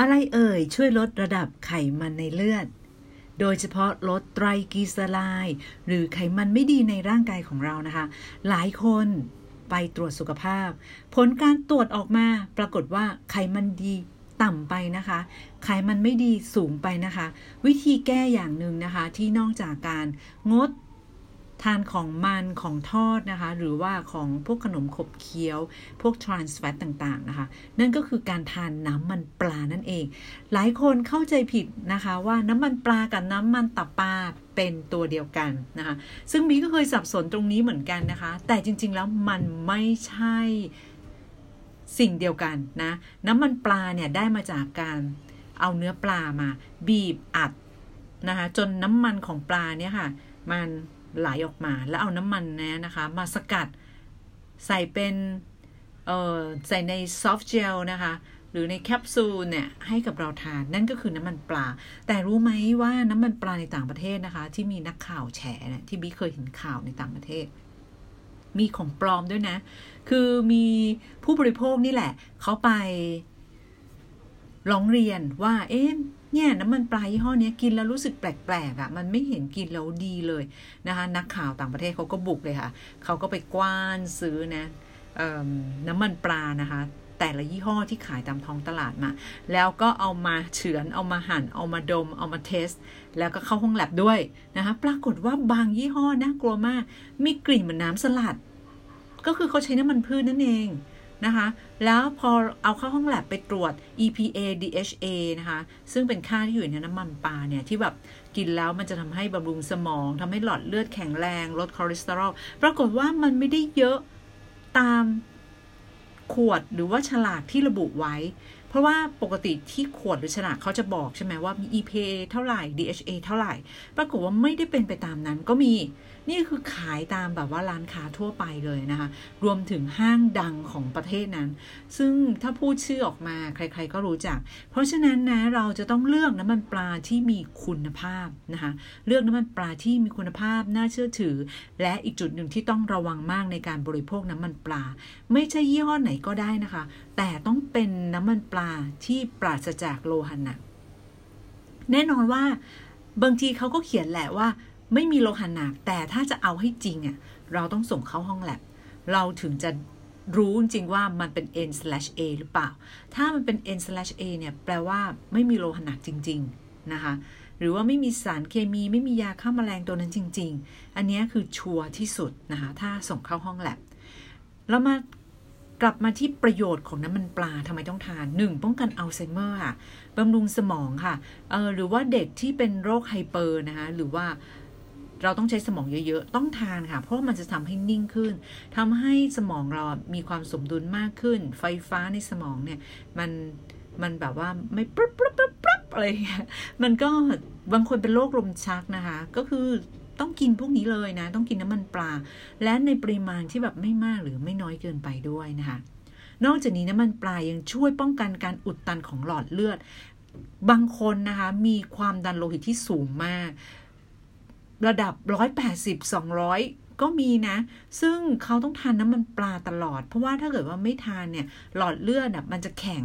อะไรเอ่ยช่วยลดระดับไขมันในเลือด โดยเฉพาะลดไตรกลีเซอไรด์หรือไขมันไม่ดีในร่างกายของเรานะคะ หลายคนไปตรวจสุขภาพ ผลการตรวจออกมาปรากฏว่าไขมันดีต่ำไปนะคะ ไขมันไม่ดีสูงไปนะคะ วิธีแก้อย่างหนึ่งนะคะ ที่นอกจากการงด ทานของมันของทอดนะคะ หรือว่าของพวกขนมขบเคี้ยว พวกทรานส์แฟตต่างๆนะคะ นั่นก็คือการทานน้ำมันปลานั่นเอง หลายคนเข้าใจผิดนะคะว่าน้ำมันปลากับน้ำมันตับปลาเป็นตัวเดียวกันนะคะซึ่งมีก็เคยสับสนตรงนี้เหมือนกันนะคะ แต่จริงๆแล้วมันไม่ใช่สิ่งเดียวกันนะน้ำมันปลาเนี่ยได้มาจากการเอาเนื้อปลามา บีบอัดนะคะจนน้ำมันของปลาเนี่ยค่ะ มัน ไหลออกมา แล้วเอาน้ำมันนี้นะคะ มาสกัดใส่เป็นเอ่อใส่ในซอฟต์เจลนะคะ หรือในแคปซูลเนี่ยให้กับเราทานนั่นก็คือน้ำมันปลา แต่รู้ไหมว่าน้ำมันปลาในต่างประเทศนะคะ ที่มีนักข่าวแฉเนี่ยที่บิ๊กเคยเห็นข่าวในต่างประเทศ มีของปลอมด้วยนะ คือมีผู้บริโภคนี่แหละเขาไปร้องเรียนว่าเอ๊ะ เนี่ยน้ำมันปลายี่ห้อนี้กินแล้วรู้สึกแปลกๆอะ่ะมันไม่เห็นกินแล้วดีเลยนะคะนักข่าวต่างประเทศเขาก็บุกเลยค่ะเขาก็ไปกว้านซื้อนะน้ำมันปลานะคะแต่ละยี่ห้อที่ขายตามท้องตลาดมา แล้วก็เอามาเฉือน เอามาหัน่น เอามาดม เอามาเทส แล้วก็เข้าห้องแลบด้วยนะคะ ปรากฏว่าบางยี่ห้อน่ากลัวมาก มีกลิ่นเหมือนน้ำสลัด ก็คือเขาใช้น้ำมันพืชนนั่นเอง นะคะ แล้วพอเอาเข้าห้องแลบไปตรวจ EPA DHA นะคะ ซึ่งเป็นค่าที่อยู่ในน้ำมันปลาเนี่ย ที่แบบกินแล้วมันจะทำให้บำรุงสมองทำให้หลอดเลือดแข็งแรง ลดคอเลสเตอรอล ปรากฏว่ามันไม่ได้เยอะตามขวดหรือว่าฉลากที่ระบุไว้ เพราะว่าปกติที่ขวดหรือฉลากเขาจะบอกใช่ไหมว่ามี EPA เท่าไหร่ DHA เท่าไหร่ ปรากฏว่าไม่ได้เป็นไปตามนั้นก็มี นี่คือขายตามแบบว่าร้านค้าทั่วไปเลยนะคะ รวมถึงห้างดังของประเทศนั้น ซึ่งถ้าพูดชื่อออกมาใครๆก็รู้จัก เพราะฉะนั้นนะเราจะต้องเลือกน้ำมันปลาที่มีคุณภาพนะคะ เลือกน้ำมันปลาที่มีคุณภาพน่าเชื่อถือ และอีกจุดหนึ่งที่ต้องระวังมากในการบริโภคน้ำมันปลา ไม่ใช่ยี่ห้อไหนก็ได้นะคะ แต่ต้องเป็นน้ำมันปลาที่ปราศจากโลหะหนัก แน่นอนว่าบางทีเขาก็เขียนแหละว่า ไม่มีโลหะหนัก แต่ถ้าจะเอาให้จริงอะ่ะเราต้องส่งเข้าห้องแลบเราถึงจะรู้จริงว่ามันเป็น N/A หรือเปล่า ถ้ามันเป็น N/A เนี่ยแปลว่าไม่มีโลหะหนักจริง ๆ นะคะ หรือว่าไม่มีสารเคมีไม่มียาฆ่ามาแมลงตัวนั้นจริง ๆ อันนี้คือชัวร์ที่สุดนะคะ ถ้าส่งเข้าห้องแลบแล้วมา กลับมาที่ประโยชน์ของน้ำมันปลาทำไมต้องทานหนึ่งป้องกันอัลไซเมอร์ค่ะบำรุงสมองค่ะเออหรือว่าเด็กที่เป็นโรคไฮเปอร์นะคะหรือว่าเราต้องใช้สมองเยอะๆ ต้องทานค่ะ เพราะมันจะทำให้นิ่งขึ้นทำให้สมองเรามีความสมดุลมากขึ้น ไฟฟ้าในสมองเนี่ย มันมันแบบว่าไม่ปุ๊บปุ๊บปุ๊บปุ๊บอะไรเงี้ยมันก็บางคนเป็นโรคลมชักนะคะ ก็คือ ต้องกินพวกนี้เลยนะ ต้องกินน้ำมันปลา และในปริมาณที่แบบไม่มากหรือไม่น้อยเกินไปด้วยนะคะ นอกจากนี้น้ำมันปลายังช่วยป้องกันการอุดตันของหลอดเลือด บางคนนะคะมีความดันโลหิตที่สูงมาก ระดับ 180 200ก็มีนะ ซึ่งเขาต้องทานน้ำมันปลาตลอด เพราะว่าถ้าเกิดว่าไม่ทานเนี่ย หลอดเลือดมันจะแข็ง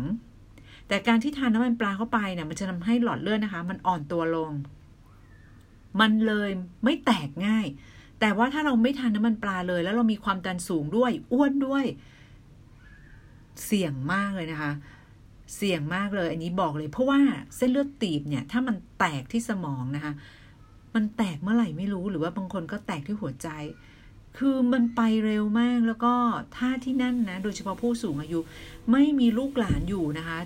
แต่การที่ทานน้ำมันปลาเข้าไปเนี่ยมันจะทำให้หลอดเลือดนะคะ มันอ่อนตัวลง มันเลยไม่แตกง่าย แต่ว่าถ้าเราไม่ทานน้ำมันปลาเลย แล้วเรามีความดันสูงด้วย อ้วนด้วย เสี่ยงมากเลยนะคะ เสี่ยงมากเลย อันนี้บอกเลย เพราะว่าเส้นเลือดตีบเนี่ย ถ้ามันแตกที่สมองนะคะ มันแตกเมื่อไหร่ไม่รู้หรือว่าบางคนก็แตกที่หัวใจ คือมันไปเร็วมากแล้วก็ถ้าที่นั่นนะ โดยเฉพาะผู้สูงอายุ ไม่มีลูกหลานอยู่นะคะ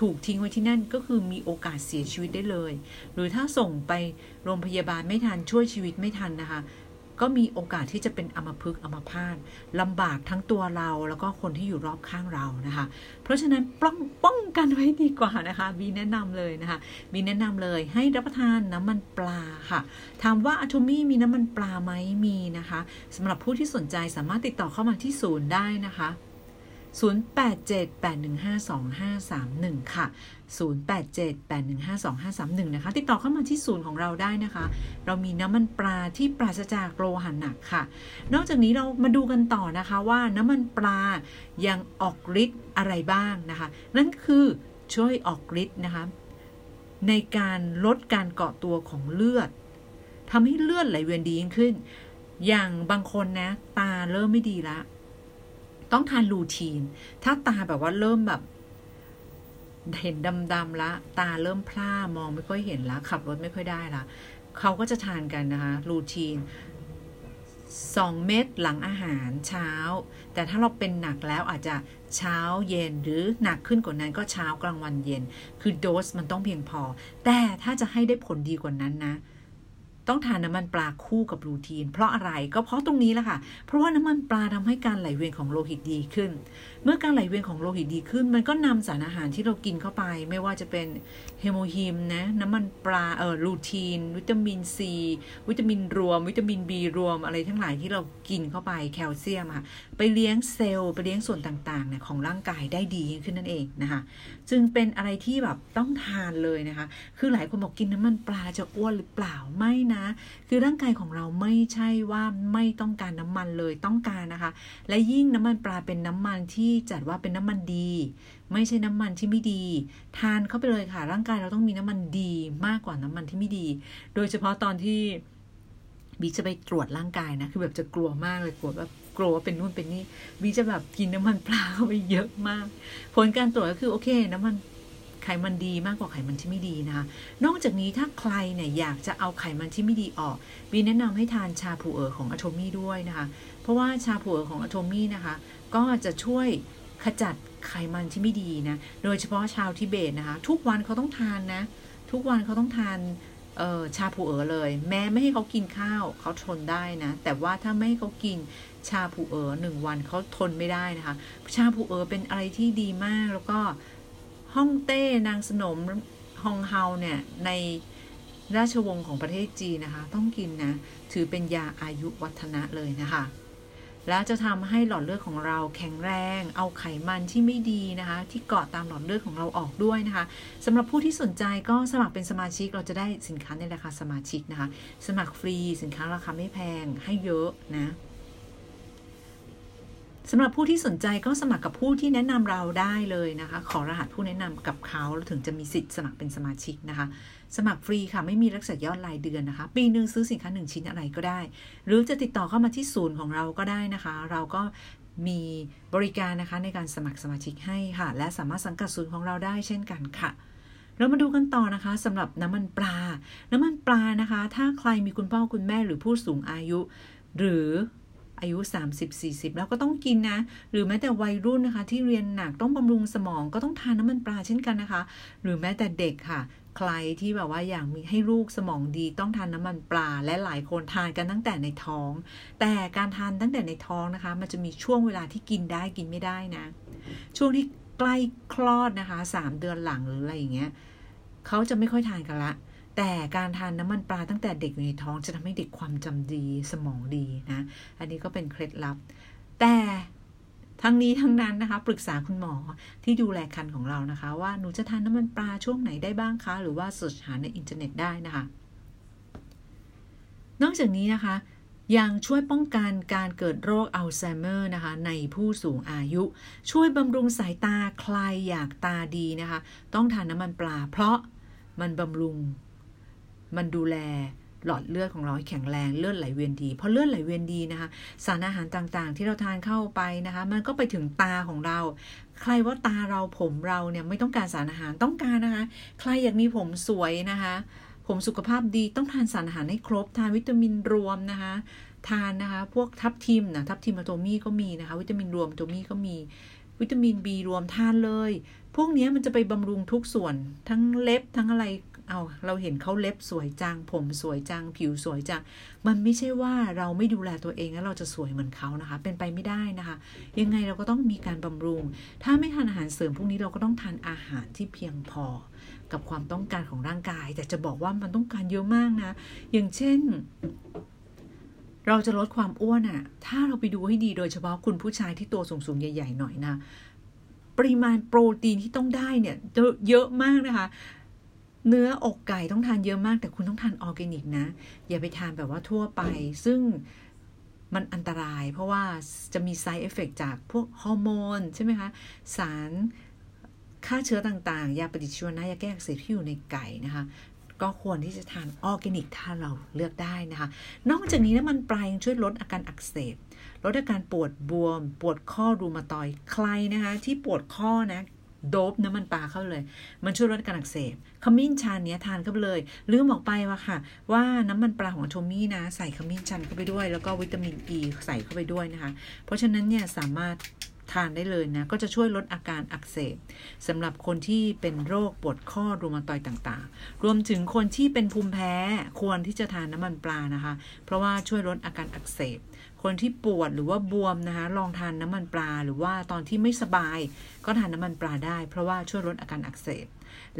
ถูกทิ้งไว้ที่นั่นก็คือมีโอกาสเสียชีวิตได้เลย หรือถ้าส่งไปโรงพยาบาลไม่ทันช่วยชีวิตไม่ทันนะคะ ก็มีโอกาสที่จะเป็นอมพฤกอมพาตลำบากทั้งตัวเราแล้วก็คนที่อยู่รอบข้างเรานะคะ เพราะฉะนั้นป้องป้องกันไว้ดีกว่านะคะบีแนะนำเลยนะคะบีแนะนำเลยให้รับประทานน้ำมันปลาค่ะถามว่าอะโทมี่มีน้ำมันปลาไหมมีนะคะสำหรับผู้ที่สนใจสามารถติดต่อเข้ามาที่ศูนย์ได้นะคะ 0878152531 ค่ะ 0878152531 นะคะ ติดต่อเข้ามาที่ศูนย์ของเราได้นะคะ เรามีน้ำมันปลาที่ปราศจากโลหะหนักค่ะ นอกจากนี้เรามาดูกันต่อนะคะว่าน้ำมันปลายังออกฤทธิ์อะไรบ้างนะคะ นั่นคือช่วยออกฤทธิ์นะคะ ในการลดการเกาะตัวของเลือดทำให้เลือดไหลเวียนดียิ่งขึ้น อย่างบางคนนะ ตาเริ่มไม่ดีละ ต้องทานลูทีน ถ้าตาแบบว่าเริ่มแบบ เห็นดำๆละ ตาเริ่มพร่ามองไม่ค่อยเห็นละ ขับรถไม่ค่อยได้ละเขาก็จะทานกันนะคะ ลูทีน2เม็ดหลังอาหารเช้า แต่ถ้าเราเป็นหนักแล้วอาจจะเช้าเย็นหรือหนักขึ้นกว่านั้นก็เช้ากลางวันเย็น คือโดสมันต้องเพียงพอ แต่ถ้าจะให้ได้ผลดีกว่านั้นนะ ต้องทานน้ำมันปลาคู่กับรูทีน เพราะอะไรก็เพราะตรงนี้แหละค่ะ เพราะว่าน้ำมันปลาทำให้การไหลเวียนของโลหิตดีขึ้น เมื่อการไหลเวียนของโลหิตดีขึ้น มันก็นำสารอาหารที่เรากินเข้าไป ไม่ว่าจะเป็นเฮโมฮิมนะน้ำมันปลาเออรูทีน วิตามินซีวิตามินรวม วิตามินบีรวมอะไรทั้งหลายที่เรากินเข้าไปแคลเซียมค่ะไปเลี้ยงเซลล์ไปเลี้ยงส่วนต่างๆเนี่ยของร่างกายได้ดีขึ้นนั่นเองนะคะจึงเป็นอะไรที่แบบต้องทานเลยนะคะ คือหลายคนบอกกินน้ำมันปลาจะอ้วนหรือเปล่าไม่นะคือร่างกายของเราไม่ใช่ว่าไม่ต้องการน้ำมันเลยต้องการนะคะ และยิ่งน้ำมันปลาเป็นน้ำมันที่จัดว่าเป็นน้ำมันดี ไม่ใช่น้ำมันที่ไม่ดี ทานเข้าไปเลยค่ะ ร่างกายเราต้องมีน้ำมันดีมากกว่าน้ำมันที่ไม่ดี โดยเฉพาะตอนที่บีจะไปตรวจร่างกายนะ คือแบบจะกลัวมากเลยกลัวแบบกลัวว่าเป็นนู่นเป็นนี่บีจะแบบกินน้ำมันปลาเข้าไปเยอะมาก ผลการตรวจก็คือโอเค น้ำมัน ไขมันดีมากกว่าไขมันที่ไม่ดีนะคะ นอกจากนี้ถ้าใครเนี่ยอยากจะเอาไขมันที่ไม่ดีออกบีแนะนำให้ทานชาผูเอ๋อของอะโทมี่ด้วยนะคะ เพราะว่าชาผูเอ๋อของอะโทมี่นะคะ ก็จะช่วยขจัดไขมันที่ไม่ดีนะ โดยเฉพาะชาวทิเบตนะคะ ทุกวันเขาต้องทานนะ ทุกวันเขาต้องทานชาผูเอ๋อเลย แม้ไม่ให้เขากินข้าวเขาทนได้นะ แต่ว่าถ้าไม่ให้เขากินชาผูเอ๋อหนึ่งวันเขาทนไม่ได้นะคะ ชาผูเอ๋อเป็นอะไรที่ดีมากแล้วก็ ฮ่องเต้นางสนมฮองเฮาเนี่ยในราชวงศ์ของประเทศจีนนะคะ ต้องกินนะถือเป็นยาอายุวัฒนะเลยนะคะ แล้วจะทำให้หลอดเลือดของเราแข็งแรง เอาไขมันที่ไม่ดีนะคะ ที่เกาะตามหลอดเลือดของเราออกด้วยนะคะสำหรับผู้ที่สนใจก็สมัครเป็นสมาชิกเราจะได้สินค้าในราคาสมาชิกนะคะ สมัครฟรีสินค้าราคาไม่แพงให้เยอะนะ สำหรับผู้ที่สนใจก็สมัครกับผู้ที่แนะนำเราได้เลยนะคะ ขอรหัสผู้แนะนำกับเขาถึงจะมีสิทธิ์สมัครเป็นสมาชิกนะคะ สมัครฟรีค่ะไม่มีรักษายอดรายเดือนนะคะ ปีหนึ่งซื้อสินค้าหนึ่งชิ้นอะไรก็ได้ หรือจะติดต่อเข้ามาที่ศูนย์ของเราก็ได้นะคะ เราก็มีบริการนะคะในการสมัครสมาชิกให้ค่ะ และสามารถสังกัดศูนย์ของเราได้เช่นกันค่ะเรามาดูกันต่อนะคะสำหรับน้ำมันปลา น้ำมันปลานะคะ ถ้าใครมีคุณพ่อคุณแม่หรือผู้สูงอายุ หรือ อายุ 30-40 แล้วก็ต้องกินนะ หรือแม้แต่วัยรุ่นนะคะ ที่เรียนหนักต้องบำรุงสมองก็ต้องทานน้ำมันปลาเช่นกันนะคะ หรือแม้แต่เด็กค่ะ ใครที่แบบว่าอยากมีให้ลูกสมองดี ต้องทานน้ำมันปลาและหลายคนทานกันตั้งแต่ในท้อง แต่การทานตั้งแต่ในท้องนะคะ มันจะมีช่วงเวลาที่กินได้กินไม่ได้นะ ช่วงที่ใกล้คลอดนะคะ 3 เดือนหลังหรืออะไรอย่างเงี้ยเขาจะไม่ค่อยทานกันละ แต่การทานน้ำมันปลาตั้งแต่เด็กอยู่ในท้องจะทำให้เด็กความจำดีสมองดีนะ อันนี้ก็เป็นเคล็ดลับ แต่ทั้งนี้ทั้งนั้นนะคะปรึกษาคุณหมอที่ดูแลครรภ์ของเรานะคะ ว่าหนูจะทานน้ำมันปลาช่วงไหนได้บ้างคะ หรือว่า search หาในอินเทอร์เน็ตได้นะคะ นอกจากนี้นะคะ ยังช่วยป้องกันการเกิดโรคอัลไซเมอร์นะคะ ในผู้สูงอายุ ช่วยบำรุงสายตาใครอยากตาดีนะคะ ต้องทานน้ำมันปลา เพราะมันบำรุง มันดูแลหลอดเลือดของเราให้แข็งแรงเลือดไหลเวียนดีพอเลือดไหลเวียนดีนะคะ สารอาหารต่างๆ ที่เราทานเข้าไปนะคะ มันก็ไปถึงตาของเรา ใครว่าตาเราผมเราเนี่ยไม่ต้องการสารอาหารต้องการนะคะ ใครอยากมีผมสวยนะคะ ผมสุขภาพดีต้องทานสารอาหารให้ครบ ทานวิตามินรวมนะคะ ทานนะคะพวกทับทิมนะทับทิมอะโตมี่ก็มีนะคะ วิตามินรวมโตมี่ก็มีวิตามินบีรวมทานเลย พวกนี้มันจะไปบำรุงทุกส่วนทั้งเล็บทั้งอะไร เอาเราเห็นเขาเล็บสวยจัง ผมสวยจัง ผิวสวยจัง มันไม่ใช่ว่าเราไม่ดูแลตัวเองแล้วเราจะสวยเหมือนเขานะคะ เป็นไปไม่ได้นะคะ ยังไงเราก็ต้องมีการบำรุง ถ้าไม่ทานอาหารเสริมพวกนี้เราก็ต้องทานอาหารที่เพียงพอ กับความต้องการของร่างกาย แต่จะบอกว่ามันต้องการเยอะมากนะ อย่างเช่นเราจะลดความอ้วนอะ่ะ ถ้าเราไปดูให้ดีโดยเฉพาะคุณผู้ชายที่ตัวสูงๆ ใหญ่ ๆ หน่อยนะ ปริมาณโปรตีนที่ต้องได้เนี่ยเยอะมากนะคะ เนื้ออกไก่ต้องทานเยอะมาก แต่คุณต้องทานออร์แกนิกนะ อย่าไปทานแบบว่าทั่วไป ซึ่งมันอันตราย เพราะว่าจะมี side effect จากพวกฮอร์โมนใช่ไหมคะ สารฆ่าเชื้อต่างๆ ยาปฏิชีวนะยาแก้อักเสบที่อยู่ในไก่นะคะ ก็ควรที่จะทานออร์แกนิกถ้าเราเลือกได้นะคะ นอกจากนี้น้ำมันปลายังช่วยลดอาการอักเสบลดอาการปวดบวม ปวดข้อรูมาตอยด์ ใครนะคะ ที่ปวดข้อนะ โด๊ปน้ำมันปลาเข้าเลย มันช่วยลดการอักเสบขมิ้นชันเนี้ยทานเข้าไปเลยลืมบอกไปว่าค่ะ ว่าน้ำมันปลาของโทมี่นะ ใส่ขมิ้นชันเข้าไปด้วย แล้วก็วิตามินอ e ีใส่เข้าไปด้วยนะคะ เพราะฉะนั้นเนี่ยสามารถ ทานได้เลยนะ ก็จะช่วยลดอาการอักเสบสำหรับคนที่เป็นโรคปวดข้อรูมาตอยต่างๆ รวมถึงคนที่เป็นภูมิแพ้ควรที่จะทานน้ำมันปลานะคะ เพราะว่าช่วยลดอาการอักเสบ คนที่ปวดหรือว่าบวมนะคะ ลองทานน้ำมันปลา หรือว่าตอนที่ไม่สบาย ก็ทานน้ำมันปลาได้ เพราะว่าช่วยลดอาการอักเสบ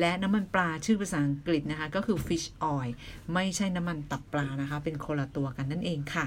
และน้ำมันปลาชื่อภาษาอังกฤษนะคะ ก็คือ fish oil ไม่ใช่น้ำมันตับปลานะคะ เป็นคนละตัวกันนั่นเองค่ะ